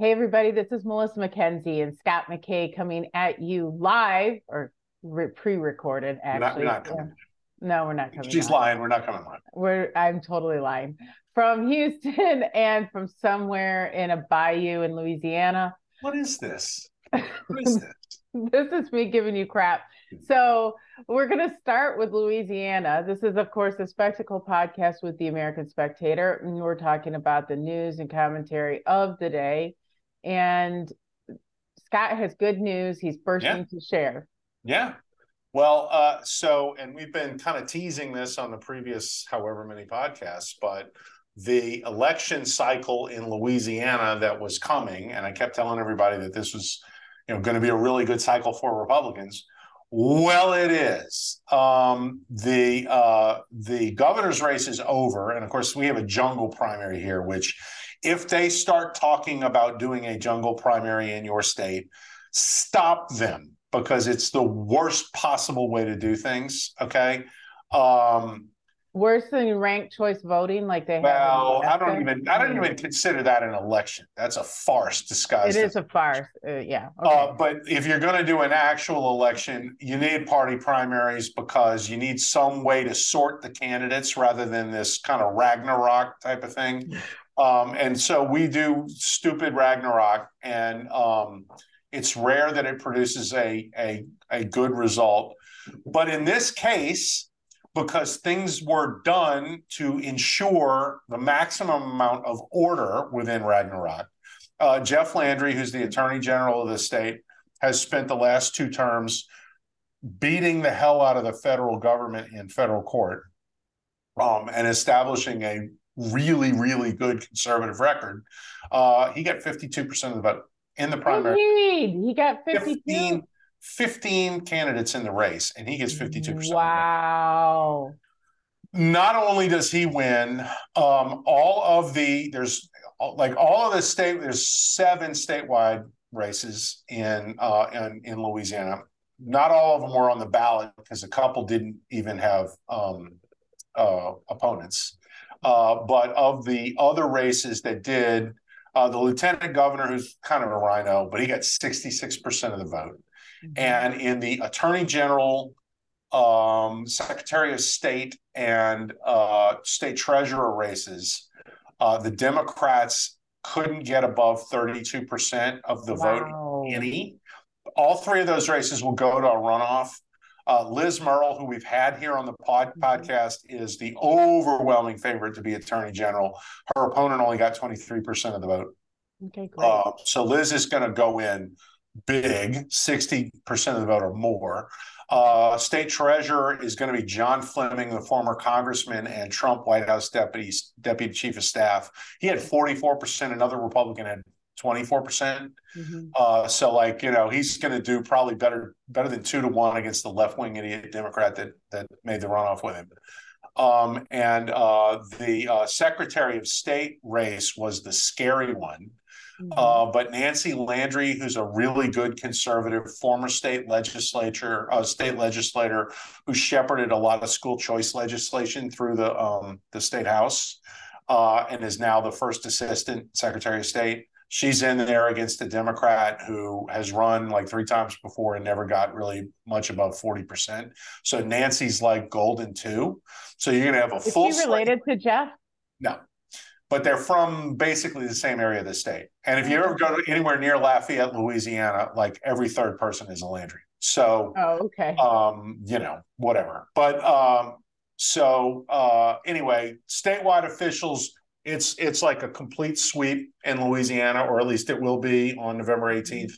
Hey, everybody, this is Melissa Mackenzie and Scott McKay coming at you live or re- pre recorded, actually. Not, not. No, we're not coming. She's live. lying. We're not coming live. We're, I'm totally lying. From Houston and from somewhere in a bayou in Louisiana. What is this? What is this? this is me giving you crap. So we're going to start with Louisiana. This is, of course, a spectacle podcast with the American Spectator. And we're talking about the news and commentary of the day. And Scott has good news. He's bursting Yeah. to share. Yeah. Well, uh, so, and we've been kind of teasing this on the previous however many podcasts, but the election cycle in Louisiana that was coming, and I kept telling everybody that this was, you know, going to be a really good cycle for Republicans. Well, it is. Um, the uh, the governor's race is over, and of course, we have a jungle primary here. Which, if they start talking about doing a jungle primary in your state, stop them because it's the worst possible way to do things. Okay. Um, Worse than ranked choice voting, like they have. in well, I don't even I don't even consider that an election. That's a farce It disguised. is a farce. Uh, yeah. Okay. Uh, but if you're going to do an actual election, you need party primaries because you need some way to sort the candidates rather than this kind of Ragnarok type of thing. Um, and so we do stupid Ragnarok, and um, it's rare that it produces a, a a good result. But in this case, because things were done to ensure the maximum amount of order within Ragnarok. Uh, Jeff Landry, who's the attorney general of the state, has spent the last two terms beating the hell out of the federal government in federal court um, and establishing a really, really good conservative record. Uh, he got 52% of the vote in the primary. Indeed. He got 52. 15, 15 candidates in the race, and he gets 52%. of the vote Wow. not only does he win, um, all of the there's like all of the state there's seven statewide races in uh, in, in Louisiana. Not all of them were on the ballot because a couple didn't even have um, uh, opponents. Uh, but of the other races that did, uh, the lieutenant governor, who's kind of a rhino, but he got 66% of the vote. And in the attorney general, um, secretary of state, and uh, state treasurer races, uh, the Democrats couldn't get above 32% of the vote any. All three of those races will go to a runoff. Uh, Liz Murrill, who we've had here on the pod- podcast, is the overwhelming favorite to be attorney general. Her opponent only got 23% of the vote. Okay, great. Uh, so Liz is going to go in big, 60% of the vote or more. Uh, state treasurer is going to be John Fleming, the former congressman and Trump White House deputy, deputy chief of staff. He had 44%, another Republican had 24%. Mhm. Uh, so like, you know, he's going to do probably better, better than two to one against the left wing idiot Democrat that, that made the runoff with him. Um, and uh, the uh, secretary of state race was the scary one. Mhm. Uh, but Nancy Landry, who's a really good conservative, former state legislature, uh, state legislator, who shepherded a lot of school choice legislation through the um, the state house, uh, and is now the first assistant secretary of state. She's in there against a Democrat who has run like three times before and never got really much above forty percent. So Nancy's like golden too. So you're going to have a Is full he slate- related to Jeff? no, but they're from basically the same area of the state. And if you ever go to anywhere near Lafayette, Louisiana, like every third person is a Landry. So, Oh, okay. um, you know, whatever. But um, so uh, anyway, statewide officials, it's it's like a complete sweep in Louisiana, or at least it will be on November 18th.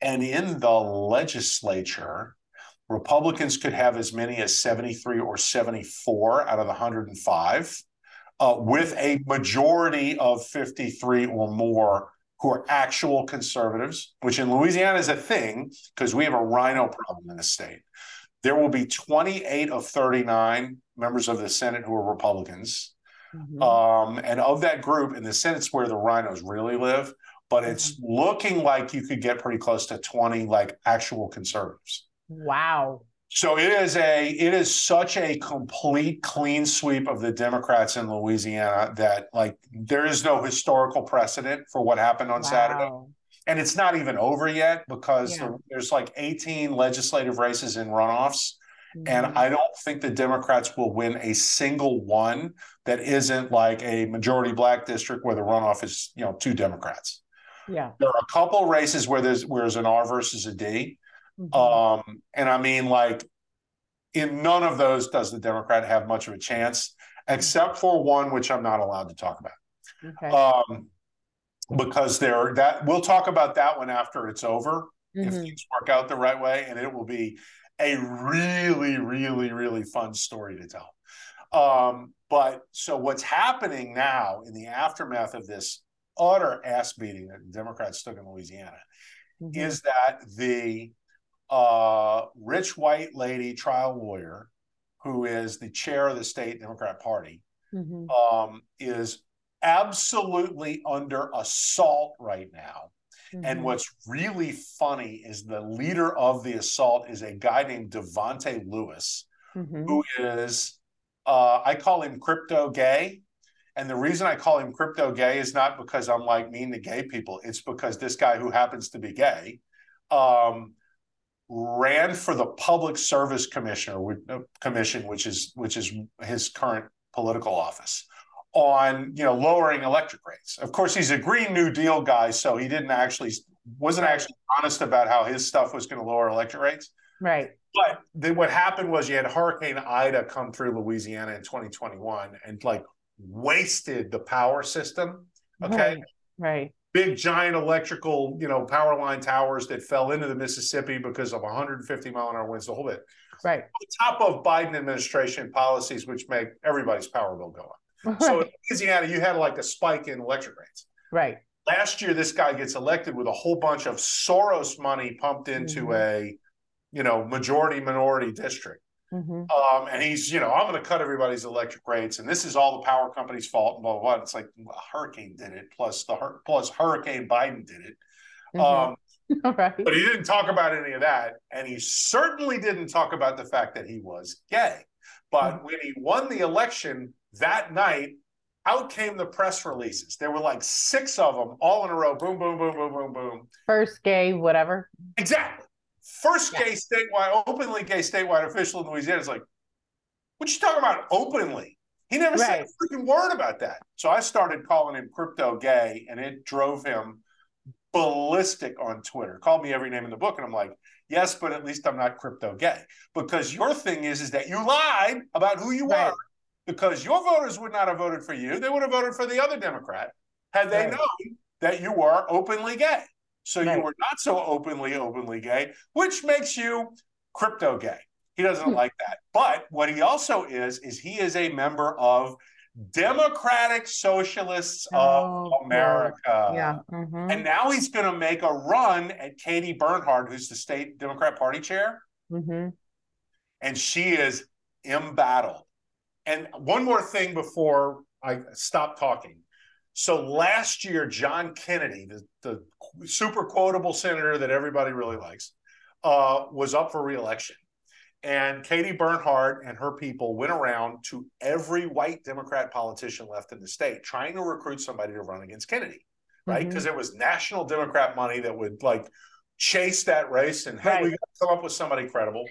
And in the legislature, Republicans could have as many as 73 or 74 out of the 105 uh, with a majority of 53 or more who are actual conservatives, which in Louisiana is a thing because we have a rhino problem in the state. There will be 28 of 39 members of the Senate who are Republicans. Mhm. Um, and of that group, in the Senate's where the rhinos really live, but it's looking like you could get pretty close to 20 like actual conservatives. wow. So it is a it is such a complete clean sweep of the Democrats in Louisiana that like there is no historical precedent for what happened on wow. Saturday. And it's not even over yet because yeah. there's like 18 legislative races in runoffs. Mm-hmm. And I don't think the Democrats will win a single one that isn't like a majority black district where the runoff is, you know, two Democrats. Yeah. There are a couple races where there's where there's an R versus a D. Mm-hmm. Um, and I mean, like, in none of those does the Democrat have much of a chance, except for one which I'm not allowed to talk about. Okay. Um, because there that we'll talk about that one after it's over mm-hmm. if things work out the right way, and it will be a really, really, really fun story to tell. Um, but so what's happening now in the aftermath of this utter ass beating that the Democrats took in Louisiana mm-hmm. is that the uh, rich white lady trial lawyer, who is the chair of the state Democrat Party, mm-hmm. um, is absolutely under assault right now. Mm-hmm. And what's really funny is the leader of the assault is a guy named Davante Lewis, mm-hmm. who is, uh, I call him crypto gay. And the reason I call him crypto gay is not because I'm like mean to gay people. It's because this guy who happens to be gay um, ran for the Public Service Commissioner uh, Commission, which is which is his current political office, on you know lowering electric rates. Of course, he's a Green New Deal guy, so he didn't actually wasn't actually honest about how his stuff was going to lower electric rates. Right. But then what happened was you had Hurricane Ida come through Louisiana in 2021 and like wasted the power system. Okay. Right. right big giant electrical, you know, power line towers that fell into the Mississippi because of 150 mile an hour winds, the whole bit. Right. On top of Biden administration policies, which make everybody's power bill go up. Right. So in Louisiana, you had like a spike in electric rates. Right. Last year, this guy gets elected with a whole bunch of Soros money pumped into mm-hmm. a, you know, majority minority district. Mm-hmm. Um, and he's, you know, I'm going to cut everybody's electric rates, and this is all the power company's fault, and blah blah blah. It's like well, hurricane did it, plus the plus Hurricane Biden did it. Mm-hmm. Um, right. But he didn't talk about any of that, and he certainly didn't talk about the fact that he was gay. But mm-hmm. when he won the election that night, out came the press releases. There were like six of them, all in a row. Boom, boom, boom, boom, boom, boom. First gay, whatever. Exactly. First yeah. gay statewide, openly gay statewide official in Louisiana is like, what you talking about openly? He never right. said a freaking word about that. So I started calling him crypto gay, and it drove him ballistic on Twitter. Called me every name in the book, and I'm like, yes, but at least I'm not crypto gay because your thing is is that you lied about who you right. are because your voters would not have voted for you; they would have voted for the other Democrat had they right. known that you were openly gay. So right. you were not so openly, openly gay, which makes you crypto gay. He doesn't hmm. like that. But what he also is, is he is a member of Democratic Socialists oh, of America. Yeah. Mm-hmm. And now he's going to make a run at Katie Bernhardt, who's the state Democrat Party chair. Mm-hmm. And she is embattled. And one more thing before I stop talking. So last year, John Kennedy, the, the super quotable senator that everybody really likes, uh, was up for reelection. And Katie Bernhardt and her people went around to every white Democrat politician left in the state, trying to recruit somebody to run against Kennedy, right? Because mm-hmm. it was national Democrat money that would like chase that race and hey, right. we got to come up with somebody credible.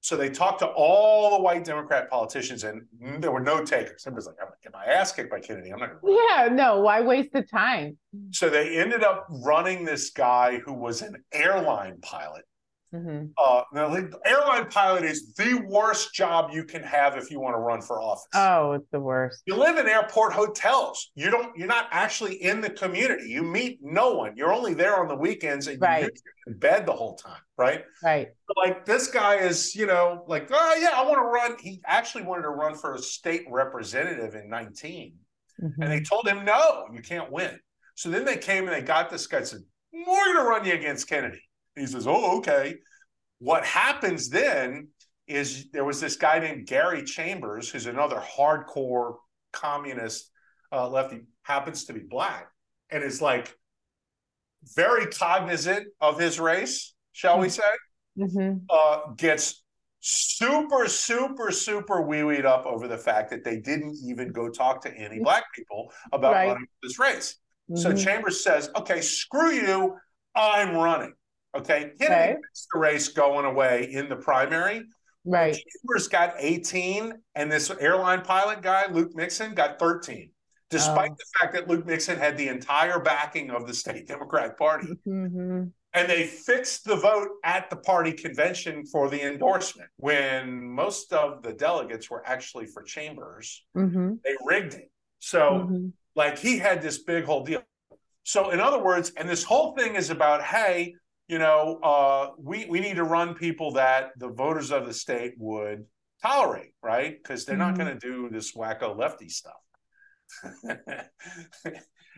So they talked to all the white Democrat politicians, and there were no takers. Everybody's like, "I'm gonna get my ass kicked by Kennedy. I'm not." Gonna yeah, no. Why waste the time? So they ended up running this guy who was an airline pilot Mm-hmm. Uh, the airline pilot is the worst job you can have if you want to run for office. Oh, it's the worst. You live in airport hotels. You don't. You're not actually in the community. You meet no one. You're only there on the weekends, and right. you're in bed the whole time. Right. Right. like this guy is, you know, like, oh yeah, I want to run. He actually wanted to run for a state representative in 19, mm-hmm. and they told him no, you can't win. So then they came and they got this guy and said, "We're going to run you against Kennedy." He says, "Oh, okay." What happens then is there was this guy named Gary Chambers, who's another hardcore communist uh, lefty, happens to be black, and is like very cognizant of his race, shall mm-hmm. we say? Mm-hmm. Uh, gets super, super, super wee weed up over the fact that they didn't even go talk to any black people about right. running this race. Mm-hmm. So Chambers says, okay, screw you, I'm running. Okay. Kennedy okay. the race going away in the primary. Right. Chambers got 18, and this airline pilot guy, Luke Mixon, got 13, despite oh. the fact that Luke Mixon had the entire backing of the state Democratic Party. Mm-hmm. And they fixed the vote at the party convention for the endorsement when most of the delegates were actually for Chambers. Mm-hmm. They rigged it. So, mm-hmm. like, he had this big whole deal. So, in other words, and this whole thing is about, hey, you know, uh, we we need to run people that the voters of the state would tolerate, right? Because they're mm-hmm. not going to do this wacko lefty stuff.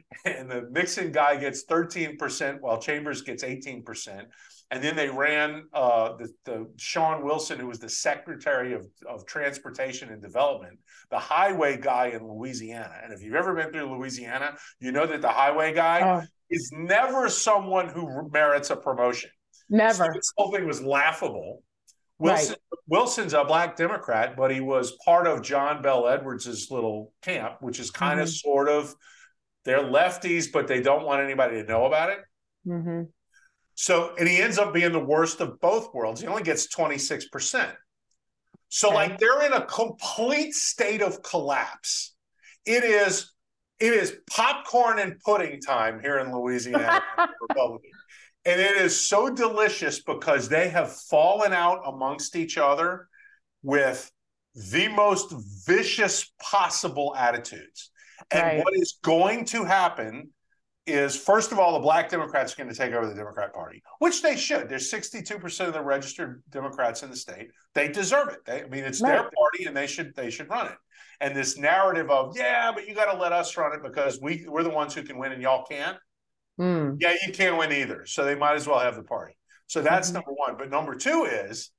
and the Mixon guy gets 13%, while Chambers gets 18%. And then they ran uh, the, the Shawn Wilson, who was the Secretary of, of Transportation and Development, the highway guy in Louisiana. And if you've ever been through Louisiana, you know that the highway guy oh. is never someone who merits a promotion. Never. So this whole thing was laughable. Wilson, right. Wilson's a black Democrat, but he was part of John Bell Edwards's little camp, which is kind mm-hmm. of sort of they're lefties, but they don't want anybody to know about it. Mm-hmm. So, and he ends up being the worst of both worlds. He only gets 26%. So, okay. like, they're in a complete state of collapse. It is, it is popcorn and pudding time here in Louisiana. And it is so delicious because they have fallen out amongst each other with the most vicious possible attitudes. And right. what is going to happen is, first of all, the black Democrats are going to take over the Democrat Party, which they should. There's 62% of the registered Democrats in the state. They deserve it. They, I mean, it's right. their party, and they should they should run it. And this narrative of yeah, but you got to let us run it because we we're the ones who can win and y'all can't. Mm. Yeah, you can't win either. So they might as well have the party. So that's mm-hmm. number one. But number two is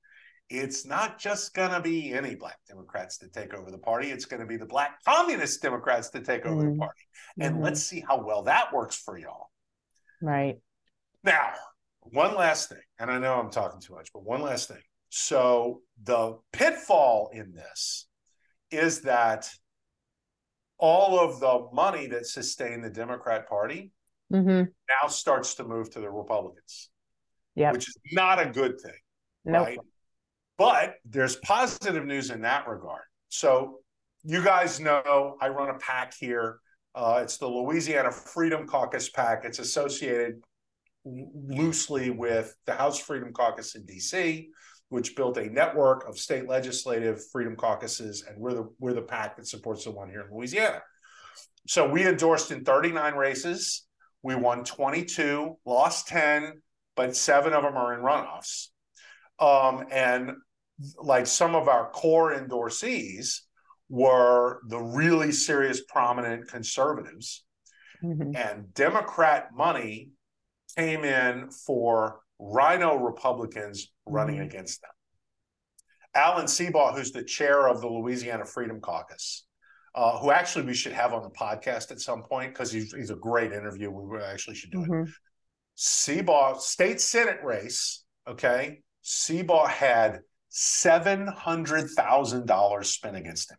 it's not just going to be any black Democrats to take over the party. It's going to be the black communist Democrats to take over mm-hmm. the party. And mm-hmm. let's see how well that works for y'all. Right. Now, one last thing, and I know I'm talking too much, but one last thing. So the pitfall in this is that all of the money that sustained the Democrat Party mm-hmm. now starts to move to the Republicans. Yeah. Which is not a good thing. Nope. Right. But there's positive news in that regard. So you guys know I run a PAC here. Uh, it's the Louisiana Freedom Caucus PAC. It's associated loosely with the House Freedom Caucus in DC, which built a network of state legislative freedom caucuses, and we're the we're the PAC that supports the one here in Louisiana. So we endorsed in 39 races. We won 22, lost 10, but seven of them are in runoffs. Um, and like some of our core endorsees were the really serious prominent conservatives mm-hmm. and democrat money came in for rhino republicans running mm-hmm. against them alan seabaugh who's the chair of the louisiana freedom caucus uh, who actually we should have on the podcast at some point because he's, he's a great interview we actually should do mm-hmm. it seabaugh state senate race okay seabaugh had seven hundred thousand dollars spent against him.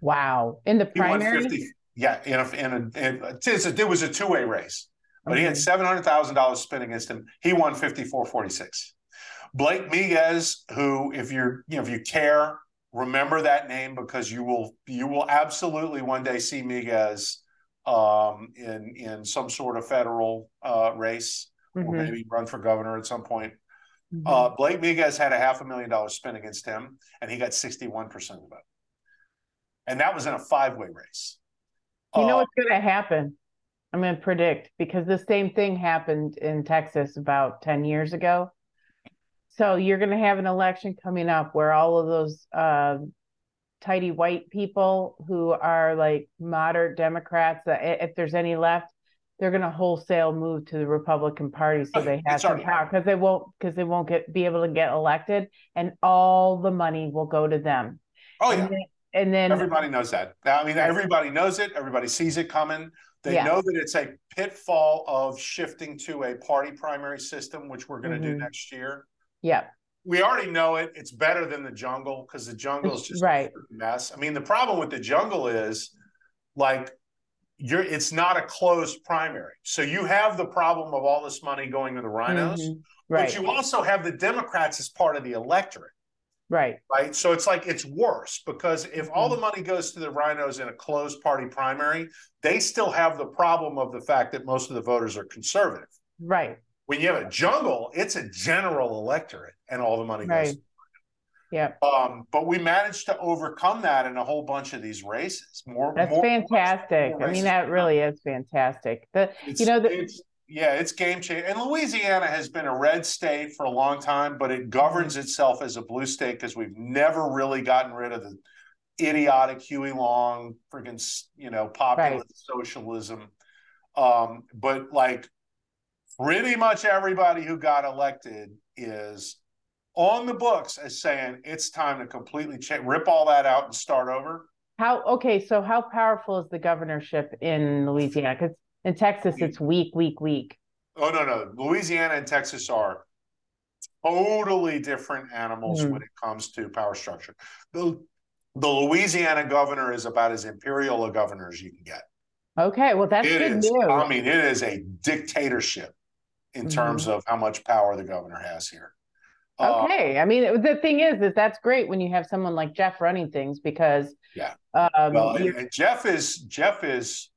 Wow! In the primary, 50, yeah, in a, in a, in a, it was a two way race, but he had seven hundred thousand dollars spent against him. He won fifty four forty six. Blake Miguez, who, if you're, you know, if you care, remember that name because you will, you will absolutely one day see Miguez um, in in some sort of federal uh, race, mm-hmm. or maybe run for governor at some point. Mm-hmm. Uh, Blake Miguez had a half a million dollars spent against him, and he got 61% of the vote. And that was in a five way race. You uh, know what's going to happen? I'm going to predict because the same thing happened in Texas about 10 years ago. So you're going to have an election coming up where all of those uh, tidy white people who are like moderate Democrats, if there's any left, they're going to wholesale move to the Republican Party so they have some power because they won't because they won't get be able to get elected, and all the money will go to them. Oh yeah, and then, and then everybody knows that. I mean, everybody knows it. Everybody sees it coming. They yeah. know that it's a pitfall of shifting to a party primary system, which we're going to mm-hmm. do next year. Yeah. we already know it. It's better than the jungle because the jungle is just right. a mess. I mean, the problem with the jungle is like you're it's not a closed primary. So you have the problem of all this money going to the rhinos, Mhm. Right. but you also have the Democrats as part of the electorate. right. Right. So it's like it's worse because if all Mm-hmm. the money goes to the rhinos in a closed party primary, they still have the problem of the fact that most of the voters are conservative. Right. When you have a jungle, it's a general electorate and all the money Right. goes. Yeah. Um, but we managed to overcome that in a whole bunch of these races. More That's more, fantastic. I mean, that really is fantastic. The It's- you know the yeah, it's game changing. And Louisiana has been a red state for a long time, but it governs itself as a blue state because we've never really gotten rid of the idiotic Huey Long, freaking, you know, populist socialism. Um, but like pretty much everybody who got elected is on the books as saying it's time to completely change, rip all that out and start over. how okay, so how powerful is the governorship in Louisiana? Because in Texas it's weak, weak, weak. Oh no, no. Louisiana and Texas are totally different animals Mhm. when it comes to power structure. The the Louisiana governor is about as imperial a governor as you can get. Okay, well that's It good is. news. I mean, it is a dictatorship in terms of how much power the governor has here. Uh, Okay, I mean the thing is, is that's great when you have someone like Jeff running things because Yeah. um, well, and, and Jeff is Jeff is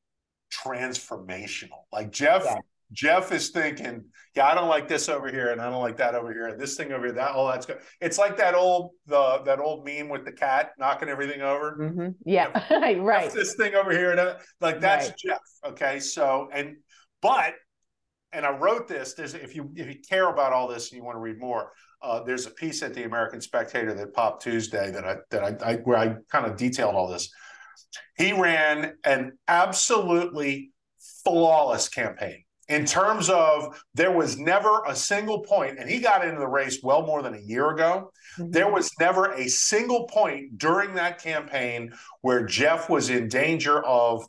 transformational. Like Jeff, Yeah. Jeff is thinking, yeah, I don't like this over here, and I don't like that over here, and this thing over here. That all that's good. It's like that old the that old meme with the cat knocking everything over. mhm, yeah, right. This thing over here, and uh, like that's Right. Jeff. Okay, so and but and I wrote this. There's if you if you care about all this and you want to read more, uh, there's a piece at the American Spectator that popped Tuesday that I that I, I where I kind of detailed all this. He ran an absolutely flawless campaign in terms of there was never a single point, and he got into the race well more than a year ago. Mhm. There was never a single point during that campaign where Jeff was in danger of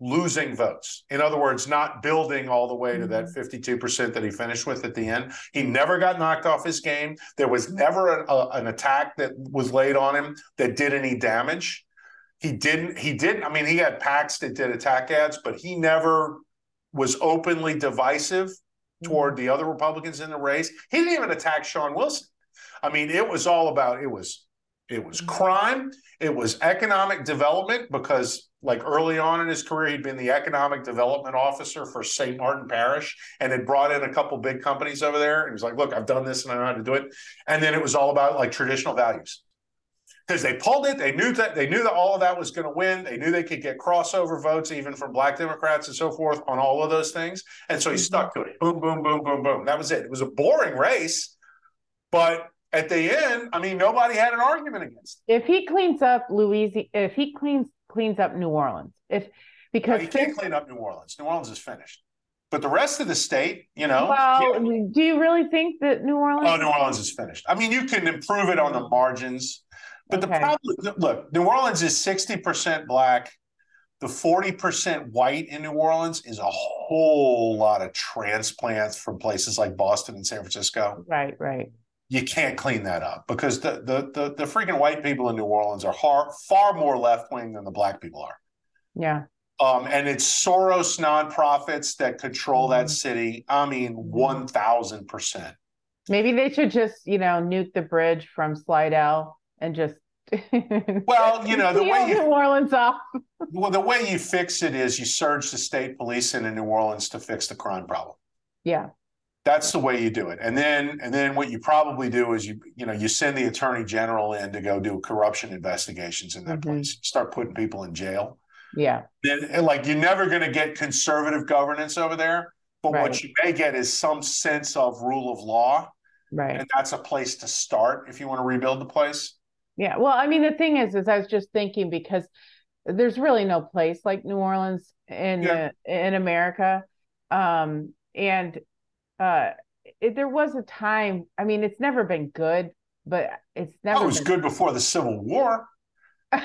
losing votes. In other words, not building all the way to that mm-hmm. 52% that he finished with at the end. He never got knocked off his game. There was mm-hmm. never a, a- an attack that was laid on him that did any damage. He didn't, he didn't, I mean, he had PACs that did attack ads, but he never was openly divisive toward mm-hmm. the other Republicans in the race. He didn't even attack Shawn Wilson. I mean, it was all about it was it was crime, it was economic development because like early on in his career he'd been the economic development officer for St. Martin Parish and had brought in a couple big companies over there and he was like, "Look, I've done this and I know how to do it." And then it was all about like traditional values. Because they pulled it, they knew that they knew that all of that was going to win. They knew they could get crossover votes even from black Democrats and so forth on all of those things. And so he Mhm. stuck to it. Boom, boom, boom, boom, boom. That was it. It was a boring race, but at the end, I mean, nobody had an argument against If he cleans up Louisiana, if he cleans cleans up New Orleans, if because you can't clean up New Orleans. New Orleans is finished. But the rest of the state, you know, well, yeah. do you really think that New Orleans? oh, New Orleans is finished. I mean, you can improve it on the margins, but the Okay. problem, look, New Orleans is 60% black. The 40% white in New Orleans is a whole lot of transplants from places like Boston and San Francisco. Right, right. You can't clean that up because the the the, the freaking white people in New Orleans are far far more left wing than the black people are. Yeah. Um, and it's Soros nonprofits that control that city. I mean, one thousand percent. Maybe they should just, you know, nuke the bridge from Slidell and just Well, you know, the way you- New Orleans off. Well, the way you fix it is you surge the state police into New Orleans to fix the crime problem. Yeah. That's the way you do it. And then and then what you probably do is you you know you send the attorney general in to go do corruption investigations in that Mhm. place. Start putting people in jail. Yeah. then like you're never going to get conservative governance over there but Right. what you may get is some sense of rule of law Right. and that's a place to start if you want to rebuild the place Yeah. Well, I mean, the thing is, is I was just thinking because there's really no place like New Orleans in Yeah. the, in America, um, and uh, it, there was a time. I mean, it's never been good, but it's never. oh, it was been... good before the civil war okay.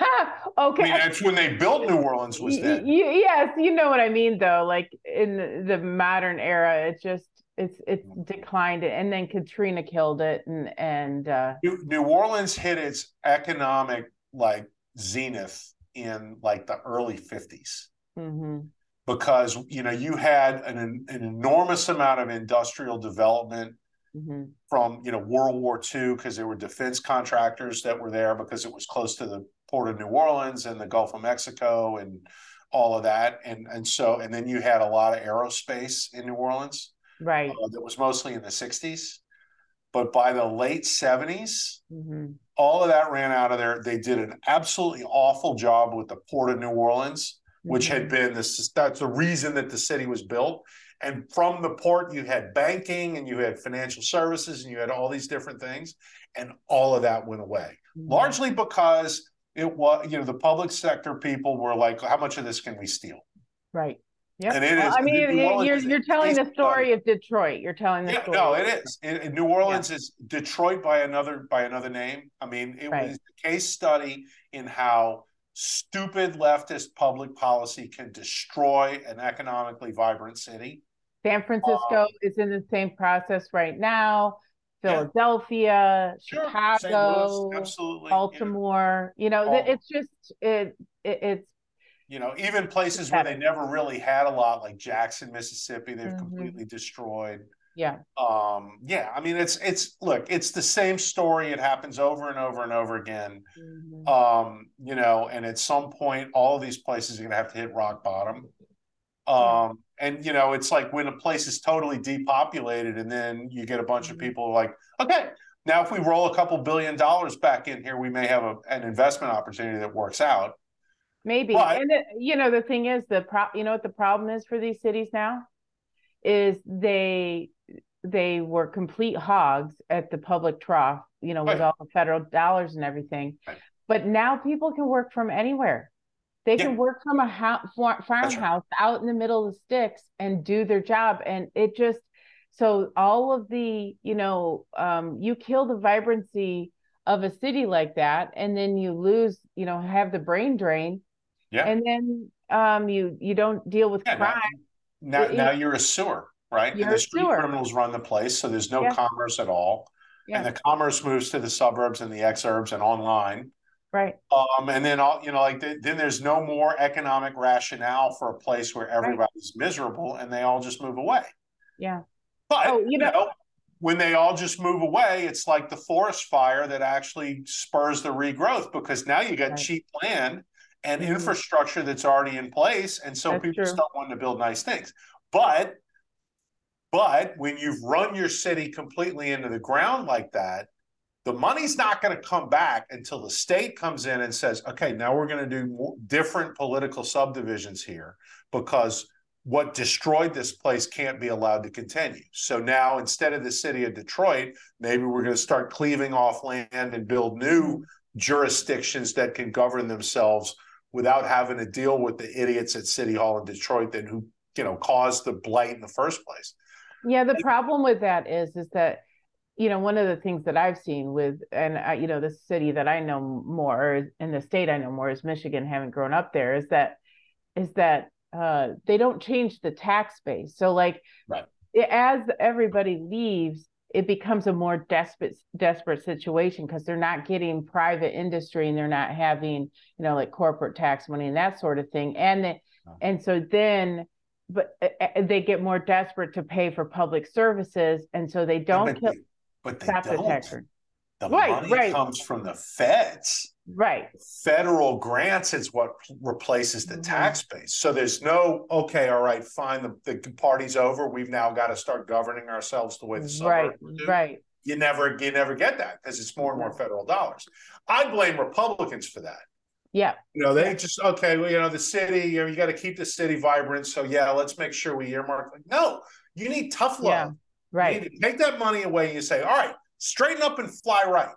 i mean that's when they built new orleans was y- yes, you know what I mean, though. Like in the- modern era, it just it's it's declined and then Katrina killed it and and uh New, New Orleans hit its economic like zenith in like the early 50s hmm because you know you had an, an enormous amount of industrial development hmm from you know World War II because there were defense contractors that were there because it was close to the port of New Orleans and the Gulf of Mexico and all of that. And and so and then you had a lot of aerospace in New Orleans right. uh, that was mostly in the 60s but by the late 70s hmm all of that ran out of there. They did an absolutely awful job with the port of New Orleans which Mm-hmm. had been this that's the reason that the city was built and from the port you had banking and you had financial services and you had all these different things and all of that went away Mhm. largely because it was you know the public sector people were like how much of this can we steal right yeah And it well, is- I mean New Orleans you're you're telling the story of Detroit you're telling the yeah, story no, it is. In, in New Orleans is Detroit by another by another name. I mean, it Right. was a case study in how stupid leftist public policy can destroy an economically vibrant city. San Francisco is in the same process right now Yeah. Philadelphia Sure, Chicago Louis, absolutely. Baltimore you know th- it's just it, it it's You know, even places where they never really had a lot, like Jackson, Mississippi, they've Mhm. completely destroyed. Yeah Um, yeah, I mean, it's it's look, it's the same story. It happens over and over and over again. Mhm. um you know and at some point all of these places are going to have to hit rock bottom um and you know it's like when a place is totally depopulated and then you get a bunch of Mhm. people like okay now if we roll a couple billion dollars back in here we may have a, an investment opportunity that works out Maybe. But- and it, you know, the thing is the pro you know what the problem is for these cities now is they they were complete hogs at the public trough, you know, with Right. all the federal dollars and everything. Right. But now people can work from anywhere. They Yeah. can work from a house, farmhouse out in the middle of the sticks and do their job. And it just so all of the, you know, um, you kill the vibrancy of a city like that, and then you lose, you know, have the brain drain yeah and then um you you don't deal with Yeah, now- crime now, It- now you're a sewer right You're and the street sewer. criminals run the place so there's no Yeah. commerce at all Yeah. and the commerce moves to the suburbs and the exurbs and online right Um, and then all you know, like th- then there's no more economic rationale for a place where everybody's miserable and they all just move away. yeah But Oh, you, you know, know- when they all just move away, it's like the forest fire that actually spurs the regrowth because now you got Right. cheap land and Mhm. infrastructure that's already in place, and so That's people true. start wanting to build nice things. But but when you've run your city completely into the ground like that, the money's not going to come back until the state comes in and says, okay, now we're going to do more, different political subdivisions here because what destroyed this place can't be allowed to continue. So now instead of the city of Detroit, maybe we're going to start cleaving off land and build new jurisdictions that can govern themselves without having to deal with the idiots at City Hall in Detroit that who, you know, caused the blight in the first place. Yeah the problem with that is is that you know one of the things that i've seen with and I, you know the city that i know more in the state i know more is michigan having grown up there is that is that uh they don't change the tax base. So like Right. as everybody leaves it becomes a more desperate desperate situation because they're not getting private industry and they're not having you know like corporate tax money and that sort of thing. And the, and so then but uh, uh, they get more desperate to pay for public services and so they don't but kill, they, but they stop the don't. tax rate. The Right, money right. comes from the feds. right Federal grants is what replaces the Mhm. tax base. So there's no, okay, all right, fine, the, the party's over. We've now got to start governing ourselves the way the right do. right You never, you never get that because it's more and more federal dollars. I blame Republicans for that. Yeah You know, they Yeah. just okay. Well, you know, the city. You know, you got to keep the city vibrant. So yeah, let's make sure we earmark. Like, no, you need tough love. Yeah, You right need to take that money away. And you say, all right, straighten up and fly right.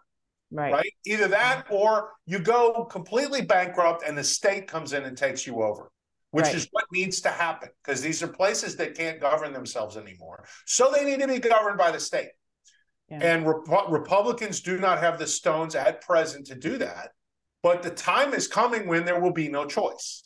right Right. Either that, mm-hmm. or you go completely bankrupt, and the state comes in and takes you over, which Right. is what needs to happen because these are places that can't govern themselves anymore. So they need to be governed by the state. Yeah. And Repu- Republicans do not have the stones at present to do that. But the time is coming when there will be no choice.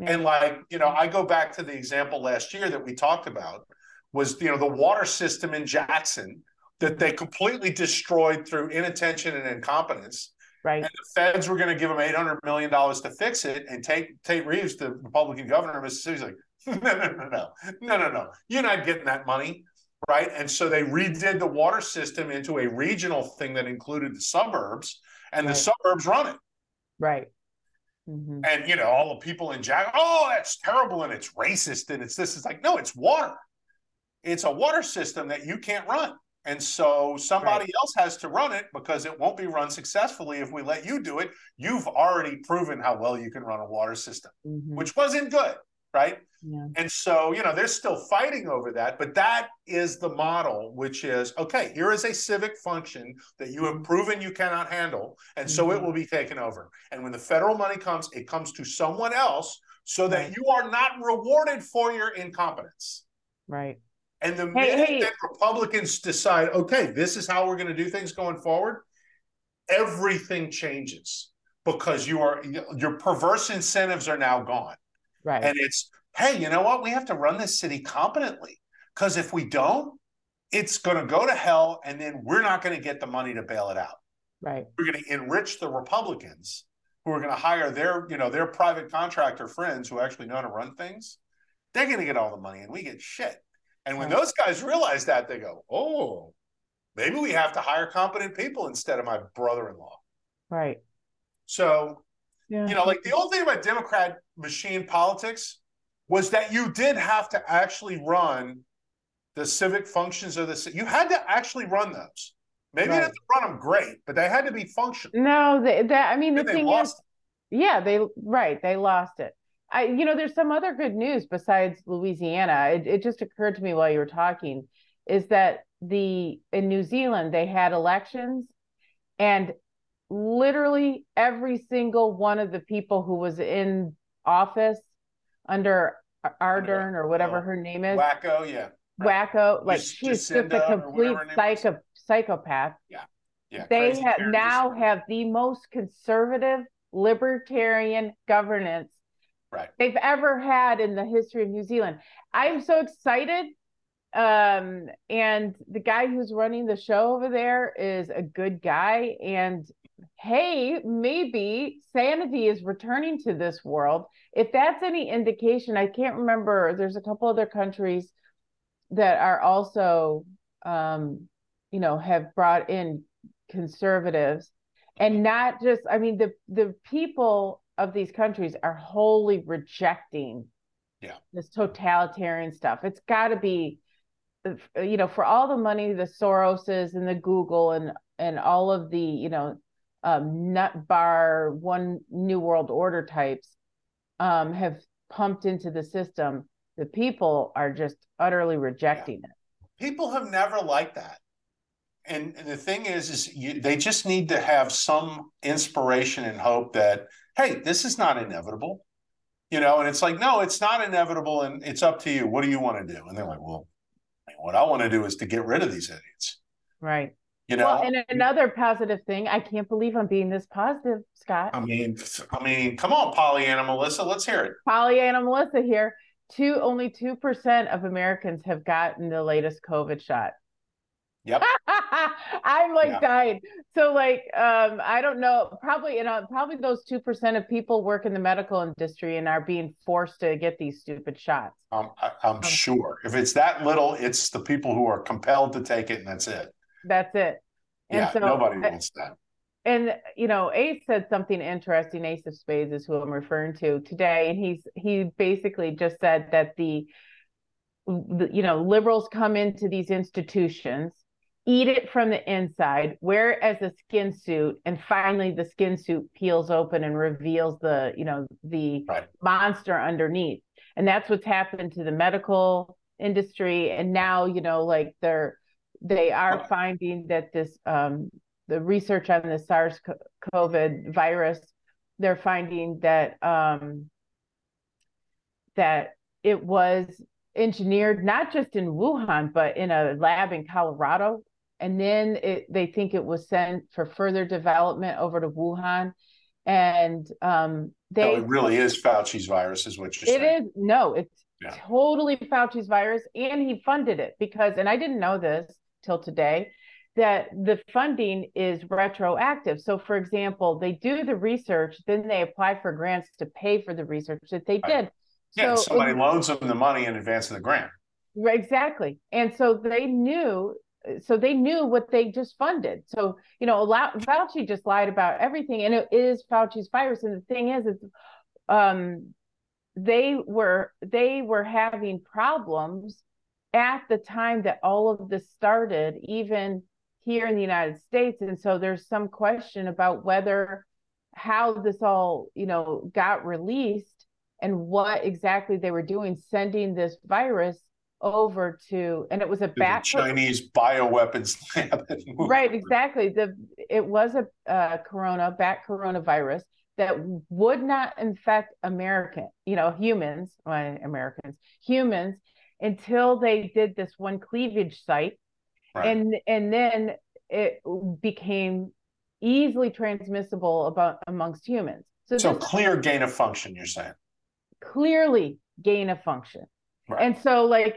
Yeah. And like, you know, I go back to the example last year that we talked about was you know the water system in Jackson that they completely destroyed through inattention and incompetence. Right. And the feds were going to give them eight hundred million dollars to fix it. And Tate Tate Reeves, the Republican governor of Mississippi, is like, no, no, no, no, no, no, no. You're not getting that money, right? And so they redid the water system into a regional thing that included the suburbs, and right. the suburbs run it. Right. Mm-hmm. And you know, all the people in Jack, oh, that's terrible and it's racist and it's this. It's like, no, it's water. It's a water system that you can't run. And so somebody right. else has to run it because it won't be run successfully if we let you do it. You've already proven how well you can run a water system, mm-hmm. which wasn't good, right? Yeah. And so, you know, they're still fighting over that, but that is the model, which is okay, here is a civic function that you have proven you cannot handle. And mm-hmm. so it mm-hmm. will be taken over. And when the federal money comes, it comes to someone else so that right. you are not rewarded for your incompetence. Right. And the hey, minute hey. that Republicans decide, okay, this is how we're going to do things going forward, everything changes because you are your perverse incentives are now gone. Right. And it's, hey, you know what? We have to run this city competently. Because if we don't, it's going to go to hell, and then we're not going to get the money to bail it out. Right. We're going to enrich the Republicans who are going to hire their, you know, their private contractor friends who actually know how to run things. They're going to get all the money, and we get shit. And when those guys realize that, they go, oh, maybe we have to hire competent people instead of my brother in law. Right. So, yeah. you know, like the old thing about Democrat machine politics was that you did have to actually run the civic functions of the city. You had to actually run those. Maybe right. you have to run them great, but they had to be functional. No, they, that I mean, the thing is, yeah, they right, they lost it. I, you know, there's some other good news besides Louisiana. It, it just occurred to me while you were talking, is that the in New Zealand they had elections, and literally every single one of the people who was in office under Ardern or whatever her name is, Wacko, yeah, Wacko, like she's just a complete psycho psychopath. Yeah, yeah. They have now have the most conservative libertarian governance right. they've ever had in the history of New Zealand. I'm so excited. Um, and the guy who's running the show over there is a good guy. And hey, maybe sanity is returning to this world. If that's any indication, I can't remember. There's a couple other countries that are also, um, you know, have brought in conservatives and not just, I mean, the the people of these countries are wholly rejecting yeah. this totalitarian stuff. It's got to be, you know, for all the money the Soroses and the Google and and all of the you know um, nut bar one new world order types um, have pumped into the system. The people are just utterly rejecting yeah. it. People have never liked that. And, and the thing is, is you, they just need to have some inspiration and hope that hey, this is not inevitable. You know, and it's like, no, it's not inevitable and it's up to you. What do you want to do? And they're like, well, what I want to do is to get rid of these idiots. Right. You know, well, and another positive thing, I can't believe I'm being this positive, Scott. I mean, I mean, come on, Pollyanna Melissa, let's hear it. Pollyanna Melissa here. Two only two percent of Americans have gotten the latest COVID shot. Yep. I'm like yeah. dying. So like um I don't know, probably you know, probably those two percent of people work in the medical industry and are being forced to get these stupid shots. Um, I, am um, sure. If it's that little, it's the people who are compelled to take it and that's it. That's it. And yeah, so, nobody eh, wants that. And you know, Ace said something interesting. Ace of Spades is who I'm referring to today, and he's he basically just said that the, the you know liberals come into these institutions eat it from the inside, wear it as a skin suit, and finally the skin suit peels open and reveals the, you know, the right. monster underneath. And that's what's happened to the medical industry. And now, you know, like they're they are finding that this um the research on the SARS COVID virus, they're finding that um that it was engineered not just in Wuhan, but in a lab in Colorado and then it, they think it was sent for further development over to Wuhan. And um, they no, it really is Fauci's virus, is what you're saying. It is no, it's yeah. totally Fauci's virus, and he funded it because, and I didn't know this till today, that the funding is retroactive. So, for example, they do the research, then they apply for grants to pay for the research that they did. Yeah, so somebody it, loans them the money in advance of the grant. Exactly. And so they knew so they knew what they just funded. So, you know, Fauci just lied about everything and it is Fauci's virus. And the thing is, is um, they were they were having problems at the time that all of this started, even here in the United States. And so there's some question about whether how this all, you know, got released and what exactly they were doing, sending this virus over to, and it was a bat Chinese bioweapons lab. right, exactly. The it was a uh, corona bat coronavirus that would not infect American, you know, humans, well, Americans, humans, until they did this one cleavage site, right. and and then it became easily transmissible about amongst humans. So, so clear gain of function, you're saying? Clearly gain of function. Right. And so like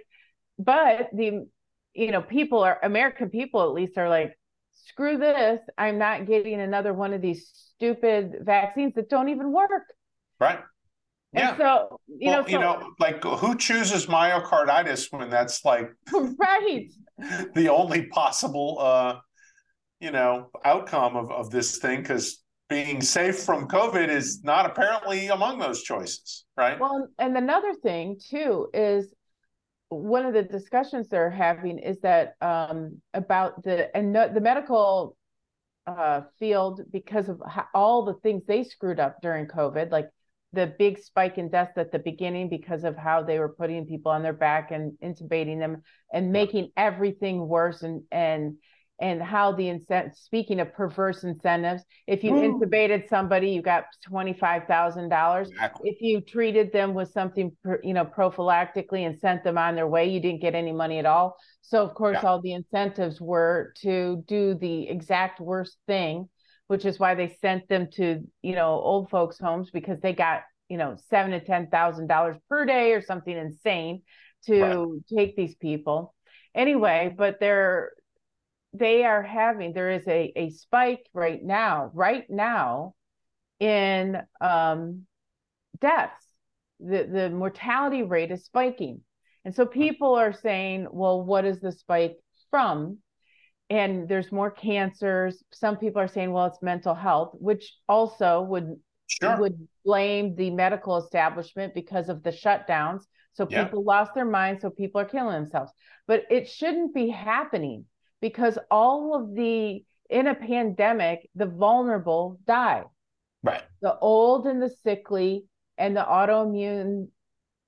but the you know people are american people at least are like screw this i'm not getting another one of these stupid vaccines that don't even work right yeah. And so you well, know, so, you know, like who chooses myocarditis when that's like right the only possible uh you know outcome of, of this thing because being safe from COVID is not apparently among those choices, right? Well, and another thing too is one of the discussions they're having is that um, about the and no, the medical uh, field because of how, all the things they screwed up during COVID, like the big spike in deaths at the beginning because of how they were putting people on their back and intubating them and making everything worse and and and how the incentive speaking of perverse incentives if you Ooh. intubated somebody you got $25000 exactly. if you treated them with something you know prophylactically and sent them on their way you didn't get any money at all so of course yeah. all the incentives were to do the exact worst thing which is why they sent them to you know old folks homes because they got you know seven to ten thousand dollars per day or something insane to take these people. Anyway but they're they are having there is a, a spike right now right now in um, deaths. The, the mortality rate is spiking. And so people are saying well what is the spike from and there's more cancers some people are saying well it's mental health which also would sure. would blame the medical establishment because of the shutdowns so people yeah. lost their minds so people are killing themselves but it shouldn't be happening because all of the in a pandemic, the vulnerable die. Right. The old and the sickly and the autoimmune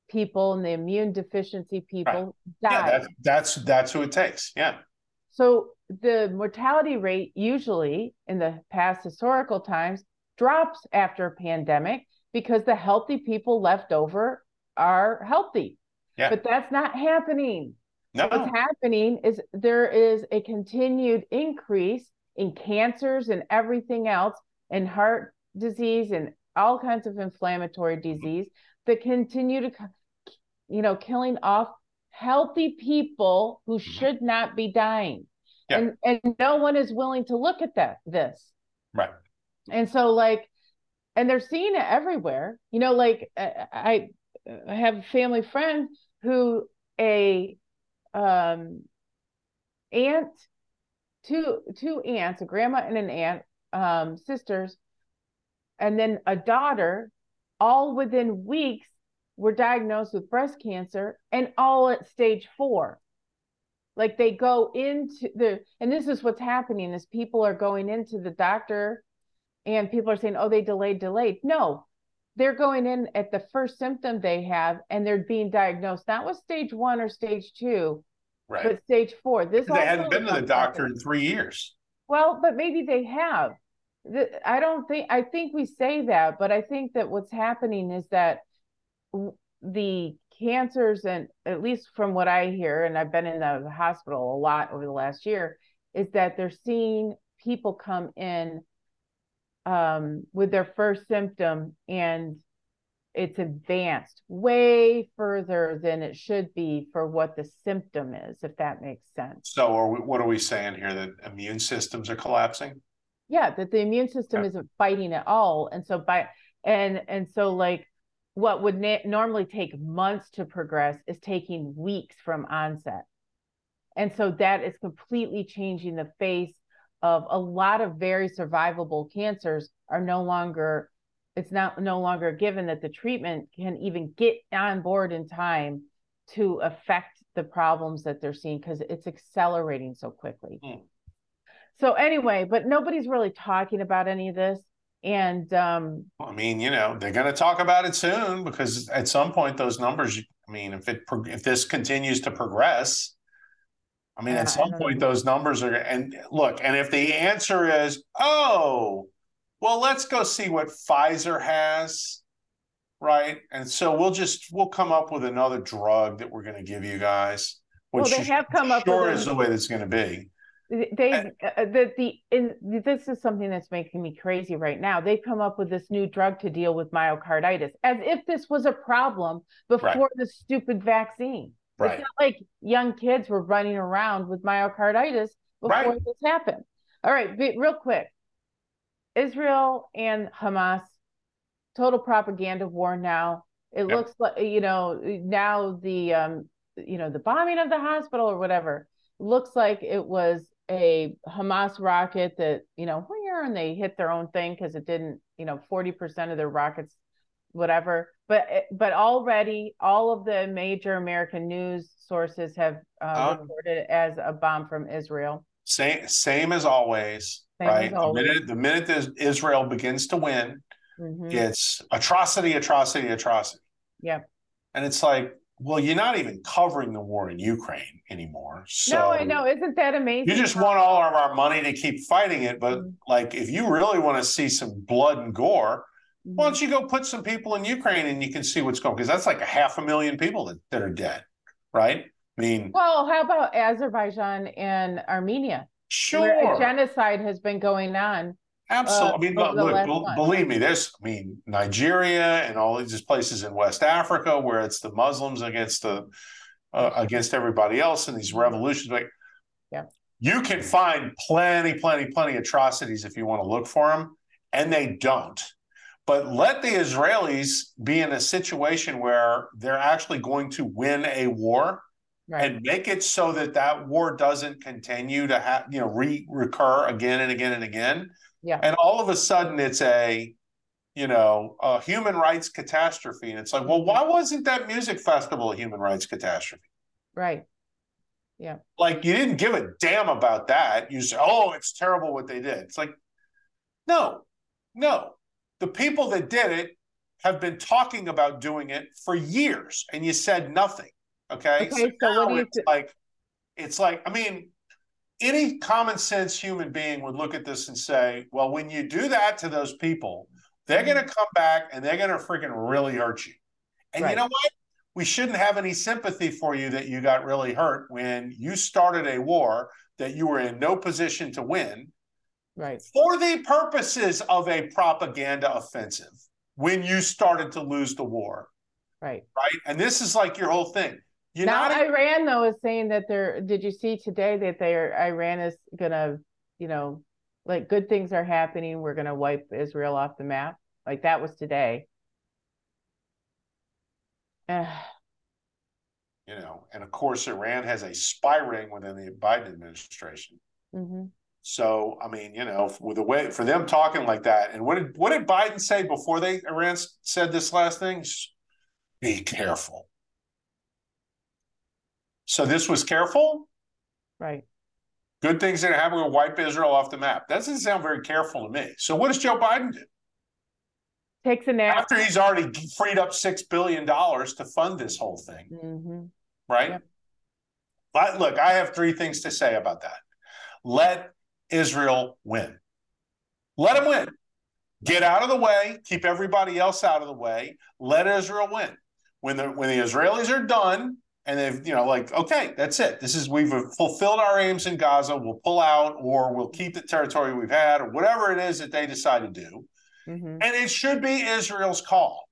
people and the immune deficiency people right. die. Yeah, that's, that's that's who it takes. Yeah. So the mortality rate usually in the past historical times drops after a pandemic because the healthy people left over are healthy. Yeah. But that's not happening. No. What's happening is there is a continued increase in cancers and everything else, and heart disease and all kinds of inflammatory disease that continue to, you know, killing off healthy people who mm-hmm. should not be dying. Yeah. And and no one is willing to look at that this. Right. And so like and they're seeing it everywhere. You know, like I I have a family friend who a um, aunt, two two aunts, a grandma and an aunt, um, sisters, and then a daughter, all within weeks were diagnosed with breast cancer and all at stage four. Like they go into the, and this is what's happening is people are going into the doctor and people are saying, oh, they delayed, delayed. No, they're going in at the first symptom they have and they're being diagnosed not with stage one or stage two right. but stage four. This they hadn't been to the doctor in three years. Well but maybe they have. I don't think i think we say that but i think that what's happening is that the cancers and at least from what i hear and i've been in the hospital a lot over the last year is that they're seeing people come in um, with their first symptom and it's advanced way further than it should be for what the symptom is, if that makes sense. So, are we, what are we saying here? That immune systems are collapsing? Yeah, that the immune system yeah. isn't fighting at all, and so by and and so like what would na- normally take months to progress is taking weeks from onset, and so that is completely changing the face of a lot of very survivable cancers are no longer it's not no longer given that the treatment can even get on board in time to affect the problems that they're seeing because it's accelerating so quickly. Mm. So anyway, but nobody's really talking about any of this. And um, I mean, you know, they're going to talk about it soon because at some point those numbers. I mean, if it if this continues to progress, I mean, yeah, at some point those numbers are. And look, and if the answer is, oh, well, let's go see what Pfizer has, right? And so we'll just we'll come up with another drug that we're going to give you guys. Which well, they have come up. Sure, is the way that's going to be. They uh, the the in, this is something that's making me crazy right now. They've come up with this new drug to deal with myocarditis, as if this was a problem before right. the stupid vaccine. Right. It's not like young kids were running around with myocarditis before right. this happened. All right, real quick. Israel and Hamas, total propaganda war now. It yep. looks like you know now the um you know the bombing of the hospital or whatever looks like it was a Hamas rocket that you know where and they hit their own thing because it didn't you know 40% of their rockets whatever but but already all of the major American news sources have uh, um, reported it as a bomb from Israel. Same same as always. Same right. The minute the minute that Israel begins to win, mm-hmm. it's atrocity, atrocity, atrocity. Yeah. And it's like, well, you're not even covering the war in Ukraine anymore. So no, I know. Isn't that amazing? You just want all of our money to keep fighting it. But mm-hmm. like, if you really want to see some blood and gore, mm-hmm. why don't you go put some people in Ukraine and you can see what's going? Because that's like a half a million people that, that are dead, right? I mean, well, how about Azerbaijan and Armenia? Sure. genocide has been going on. Absolutely. Uh, I mean, look, look believe me, there's, I mean, Nigeria and all these places in West Africa where it's the Muslims against the, uh, against everybody else in these revolutions. Like, yeah. You can find plenty, plenty, plenty atrocities if you want to look for them, and they don't. But let the Israelis be in a situation where they're actually going to win a war right. and make it so that that war doesn't continue to have you know re- recur again and again and again yeah. And all of a sudden it's a you know a human rights catastrophe. And it's like well why mm-hmm. wasn't that music festival a human rights catastrophe? Right. Yeah. Like you didn't give a damn about that. You said, oh it's terrible what they did. It's like no no. The people that did it have been talking about doing it for years and you said nothing. Okay. Okay. So, so what do you th- like? It's like I mean, any common sense human being would look at this and say, well, when you do that to those people, they're going to mm-hmm. come back and they're going to freaking really hurt you. And right. you know what? We shouldn't have any sympathy for you that you got really hurt when you started a war that you were in no position to win. Right. For the purposes of a propaganda offensive when you started to lose the war. Right. Right. And this is like your whole thing. Now Iran though is saying that they're. Did you see today that they're Iran is gonna, you know, like good things are happening. We're gonna wipe Israel off the map. Like that was today. you know, and of course, Iran has a spy ring within the Biden administration. Mm-hmm. So, I mean, you know, with the way for them talking like that, and what did what did Biden say before they Iran said this last thing? Be careful. So this was careful. Right. Good things that happen will wipe Israel off the map. That doesn't sound very careful to me. So what does Joe Biden do? Takes a nap after he's already freed up six billion dollars to fund this whole thing. Mm-hmm. Right. Yep. But look, I have three things to say about that. Let Israel win. Let them win. Get out of the way. Keep everybody else out of the way. Let Israel win. When the when the Israelis are done, and they've you know like okay that's it this is we've fulfilled our aims in gaza we'll pull out or we'll keep the territory we've had or whatever it is that they decide to do mm-hmm. and it should be israel's call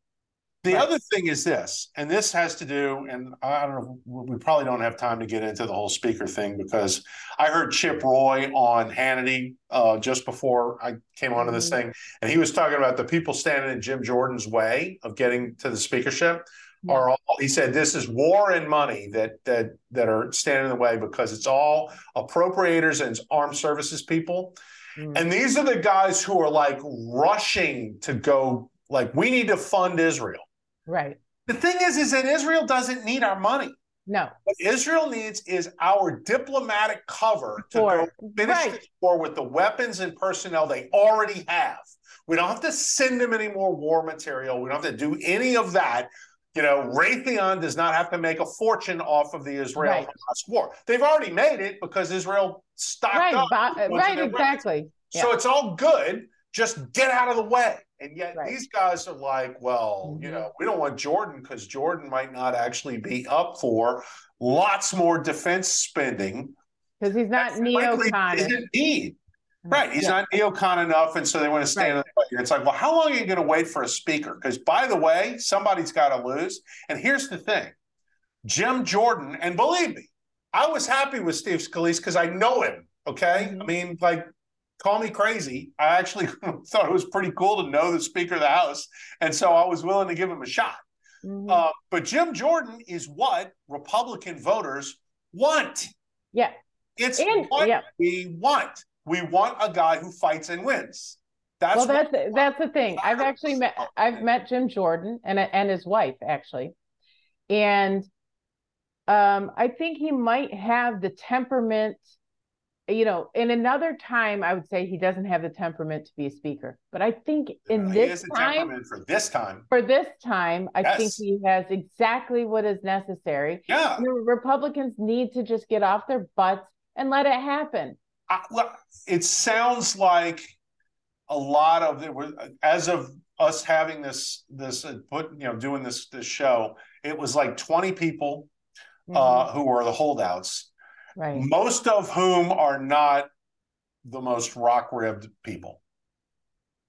The right. other thing is this, and this has to do, and I don't know, we probably don't have time to get into the whole speaker thing because I heard Chip Roy on Hannity uh, just before I came onto this mm-hmm. thing, and he was talking about the people standing in Jim Jordan's way of getting to the speakership. Are all, he said this is war and money that that that are standing in the way because it's all appropriators and armed services people. Mm. And these are the guys who are like rushing to go like we need to fund Israel. Right. The thing is, is that Israel doesn't need our money. No. What Israel needs is our diplomatic cover to go finish right. the war with the weapons and personnel they already have. We don't have to send them any more war material. We don't have to do any of that. You know, Raytheon does not have to make a fortune off of the Israel right. war. They've already made it because Israel stocked right. up. right, exactly. Yeah. So it's all good. Just get out of the way. And yet right. these guys are like, well, mm-hmm. you know, we don't want Jordan because Jordan might not actually be up for lots more defense spending. Because he's not neocon. Need. Right. He's yeah. not neocon enough. And so they want to stand right. the It's like, well, how long are you going to wait for a speaker? Because by the way, somebody's got to lose. And here's the thing Jim Jordan, and believe me, I was happy with Steve Scalise because I know him. Okay. Mm-hmm. I mean, like call me crazy. I actually thought it was pretty cool to know the Speaker of the House, and so I was willing to give him a shot. Mm-hmm. Uh, but Jim Jordan is what Republican voters want. Yeah, it's and, what yeah. we want. We want a guy who fights and wins. That's well, that's that's the thing. I've actually met I've met Jim Jordan and and his wife actually, and um, I think he might have the temperament you know, in another time, I would say he doesn't have the temperament to be a speaker. But I think in uh, this time, for this time, for this time, I yes. think he has exactly what is necessary. Yeah, the Republicans need to just get off their butts and let it happen. I, it sounds like a lot of it was as of us having this this uh, put you know doing this this show. It was like twenty people mm-hmm. uh, who were the holdouts right. most of whom are not the most rock ribbed people.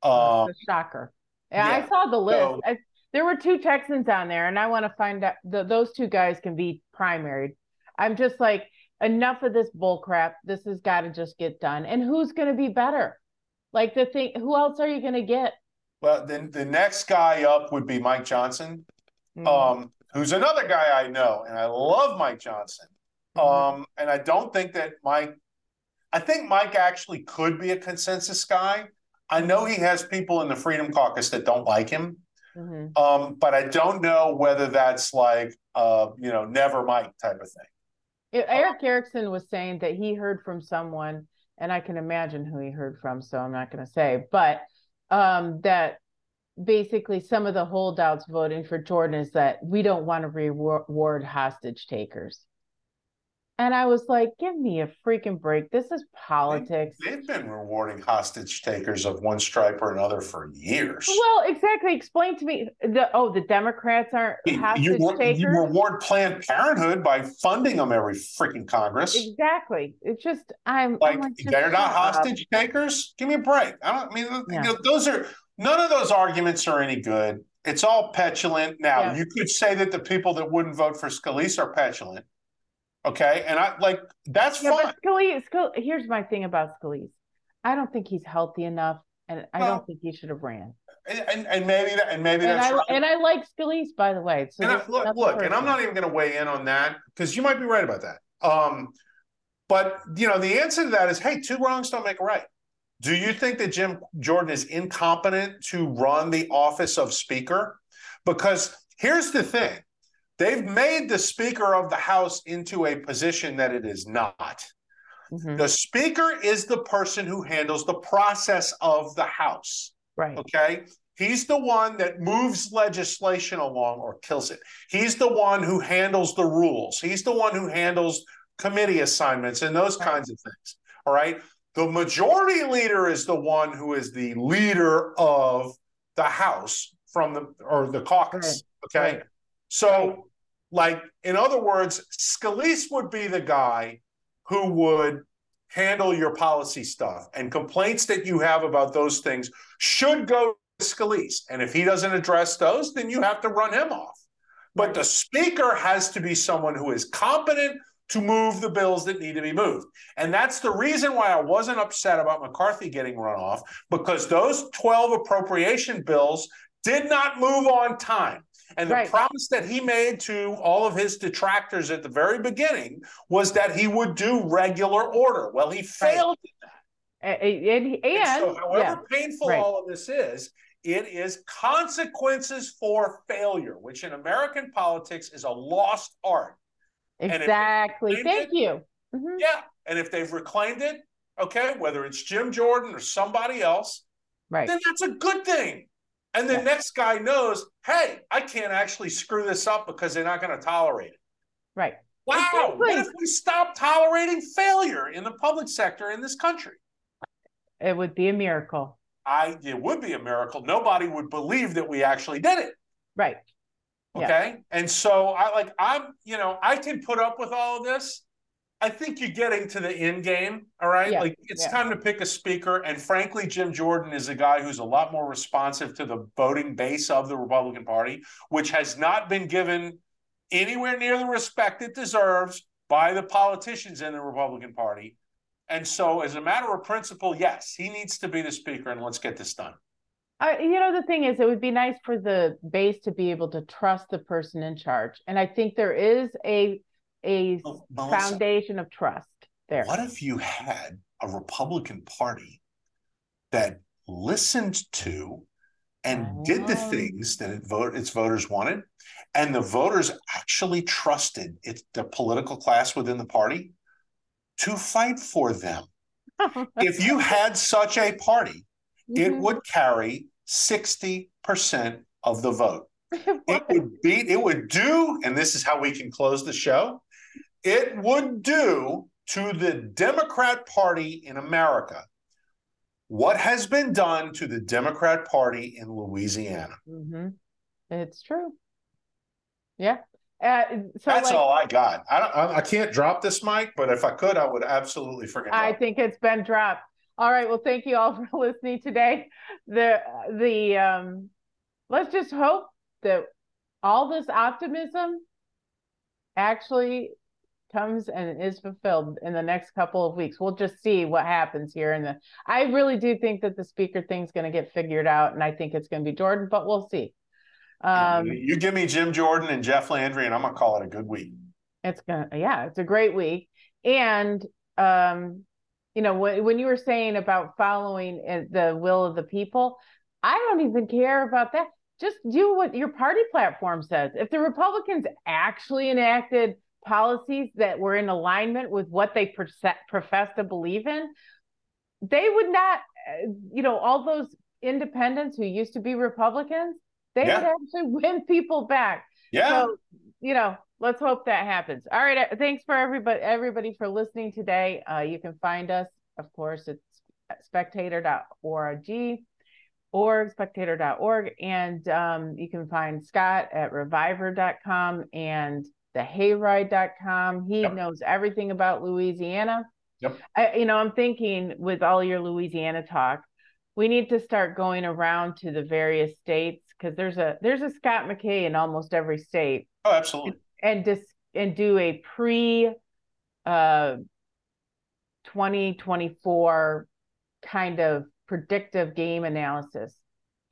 Um, shocker. Yeah, yeah, I saw the list. So, I, there were two Texans on there, and I want to find out the, those two guys can be primaried. I'm just like, enough of this bull crap. This has got to just get done. And who's going to be better? Like the thing, who else are you going to get? Well, then the next guy up would be Mike Johnson, mm-hmm. um, who's another guy I know, and I love Mike Johnson. Mm-hmm. Um, and I don't think that Mike, I think Mike actually could be a consensus guy. I know he has people in the Freedom Caucus that don't like him. Mm-hmm. Um, but I don't know whether that's like, uh, you know, never Mike type of thing. Erick Erickson was saying that he heard from someone, and I can imagine who he heard from, so I'm not going to say, but um, that basically some of the holdouts voting for Jordan is that we don't want to reward hostage takers. And I was like, give me a freaking break. This is politics. They, have been rewarding hostage takers of one stripe or another for years. Well, exactly. Explain to me the oh, the Democrats aren't hostage you, takers. You reward Planned Parenthood by funding them every freaking Congress. Exactly. It's just I'm like, I'm like they're not hostage up. takers. Give me a break. I don't I mean yeah. you know, those are none of those arguments are any good. It's all petulant. Now, yeah. you could say that the people that wouldn't vote for Scalise are petulant. Okay. And I like that's yeah, fine. Scalise, Scalise, here's my thing about Scalise. I don't think he's healthy enough, and I well, don't think he should have ran. And, and maybe that, and maybe and that's I, right. and I like Scalise, by the way. So and I, look, look and I'm not even going to weigh in on that because you might be right about that. Um, but you know, the answer to that is, hey, two wrongs don't make a right. Do you think that Jim Jordan is incompetent to run the office of Speaker? Because here's the thing They've made the Speaker of the House into a position that it is not. Mm-hmm. The Speaker is the person who handles the process of the House. Right. Okay. He's the one that moves legislation along or kills it. He's the one who handles the rules. He's the one who handles committee assignments and those right. kinds of things. All right. The majority leader is the one who is the leader of the House from the or the caucus. Right. Okay. Right. So like, in other words, Scalise would be the guy who would handle your policy stuff and complaints that you have about those things should go to Scalise. And if he doesn't address those, then you have to run him off. But the speaker has to be someone who is competent to move the bills that need to be moved. And that's the reason why I wasn't upset about McCarthy getting run off, because those 12 appropriation bills did not move on time. And the right. promise that he made to all of his detractors at the very beginning was that he would do regular order. Well, he failed right. and, and, and, so, however yeah. painful right. all of this is, it is consequences for failure, which in American politics is a lost art. Exactly. Thank it, you. Mm-hmm. Yeah. And if they've reclaimed it, okay, whether it's Jim Jordan or somebody else, right. then that's a good thing. And the yeah. next guy knows, hey, I can't actually screw this up because they're not going to tolerate it. Right. Wow. Exactly. What if we stop tolerating failure in the public sector in this country? It would be a miracle. I it would be a miracle. Nobody would believe that we actually did it. Right. Okay. Yeah. And so I like I'm, you know, I can put up with all of this I think you're getting to the end game. All right. Yeah, like it's yeah. time to pick a speaker. And frankly, Jim Jordan is a guy who's a lot more responsive to the voting base of the Republican Party, which has not been given anywhere near the respect it deserves by the politicians in the Republican Party. And so, as a matter of principle, yes, he needs to be the speaker, and let's get this done. Uh, you know, the thing is, it would be nice for the base to be able to trust the person in charge. And I think there is a a oh, foundation of trust there. What if you had a Republican Party that listened to and oh. did the oh. things that it vote, its voters wanted, and the voters actually trusted it, the political class within the party to fight for them? if you had such a party, mm-hmm. it would carry 60% of the vote. it would beat, it would do, and this is how we can close the show it would do to the Democrat Party in America what has been done to the Democrat Party in Louisiana. Mm-hmm. It's true. Yeah. Uh, so That's like, all I got. I don't. I can't drop this mic, but if I could, I would absolutely forget. I think it's been dropped. All right. Well, thank you all for listening today. The the um, let's just hope that all this optimism actually comes and is fulfilled in the next couple of weeks. We'll just see what happens here. And I really do think that the speaker thing's going to get figured out, and I think it's going to be Jordan, but we'll see. Um, you give me Jim Jordan and Jeff Landry, and I'm gonna call it a good week. It's gonna, yeah, it's a great week. And um, you know, when when you were saying about following the will of the people, I don't even care about that. Just do what your party platform says. If the Republicans actually enacted policies that were in alignment with what they profess to believe in, they would not, uh, you know, all those independents who used to be Republicans, they yeah. would actually win people back. Yeah. So, you know, let's hope that happens. All right. Uh, thanks for everybody, everybody for listening today. Uh, you can find us, of course, it's spectator.org or spectator.org. And um, you can find Scott at reviver.com and thehayride.com. He yep. knows everything about Louisiana. Yep. I, you know, I'm thinking with all your Louisiana talk, we need to start going around to the various states because there's a there's a Scott McKay in almost every state. Oh, absolutely. And, and just and do a pre uh 2024 kind of predictive game analysis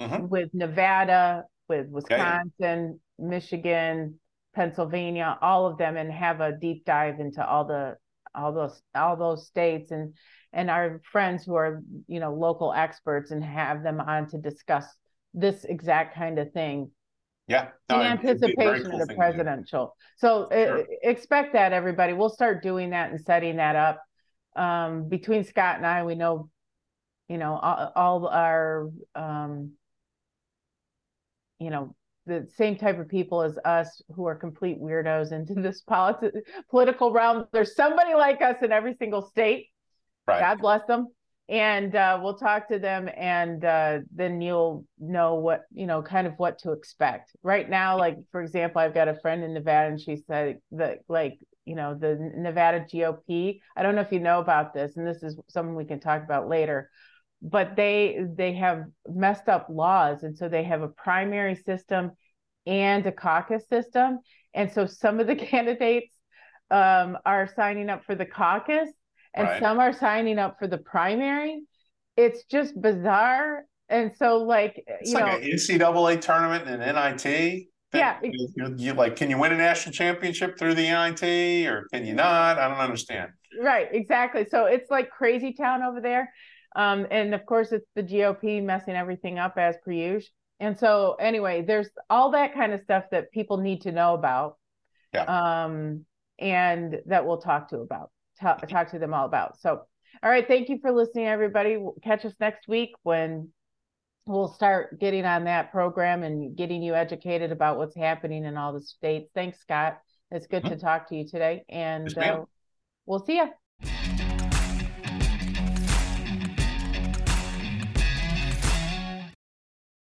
mm-hmm. with Nevada, with Wisconsin, yeah. Michigan, Pennsylvania, all of them, and have a deep dive into all the all those all those states. And and our friends who are you know local experts and have them on to discuss this exact kind of thing. Yeah. No, in anticipation cool of the presidential. So sure. uh, expect that everybody. We'll start doing that and setting that up. Um, between scott and i we know you know all, all our um, you know the same type of people as us who are complete weirdos into this politi- political realm. There's somebody like us in every single state. Right. God bless them. And uh, we'll talk to them, and uh, then you'll know what you know, kind of what to expect. Right now, like for example, I've got a friend in Nevada, and she said that like you know the Nevada GOP. I don't know if you know about this, and this is something we can talk about later but they they have messed up laws. And so they have a primary system and a caucus system. And so some of the candidates um, are signing up for the caucus and right. some are signing up for the primary. It's just bizarre. And so like it's you like know an ncaa tournament and nit yeah you, you, like can you win a national championship through the nit or can you not? I don't understand. Right exactly. So it's like crazy town over there um, and of course, it's the GOP messing everything up as per usual. And so, anyway, there's all that kind of stuff that people need to know about. Yeah. Um, and that we'll talk to about, talk, talk to them all about. So, all right. Thank you for listening, everybody. We'll catch us next week when we'll start getting on that program and getting you educated about what's happening in all the states. Thanks, Scott. It's good mm-hmm. to talk to you today. And yes, uh, we'll see you.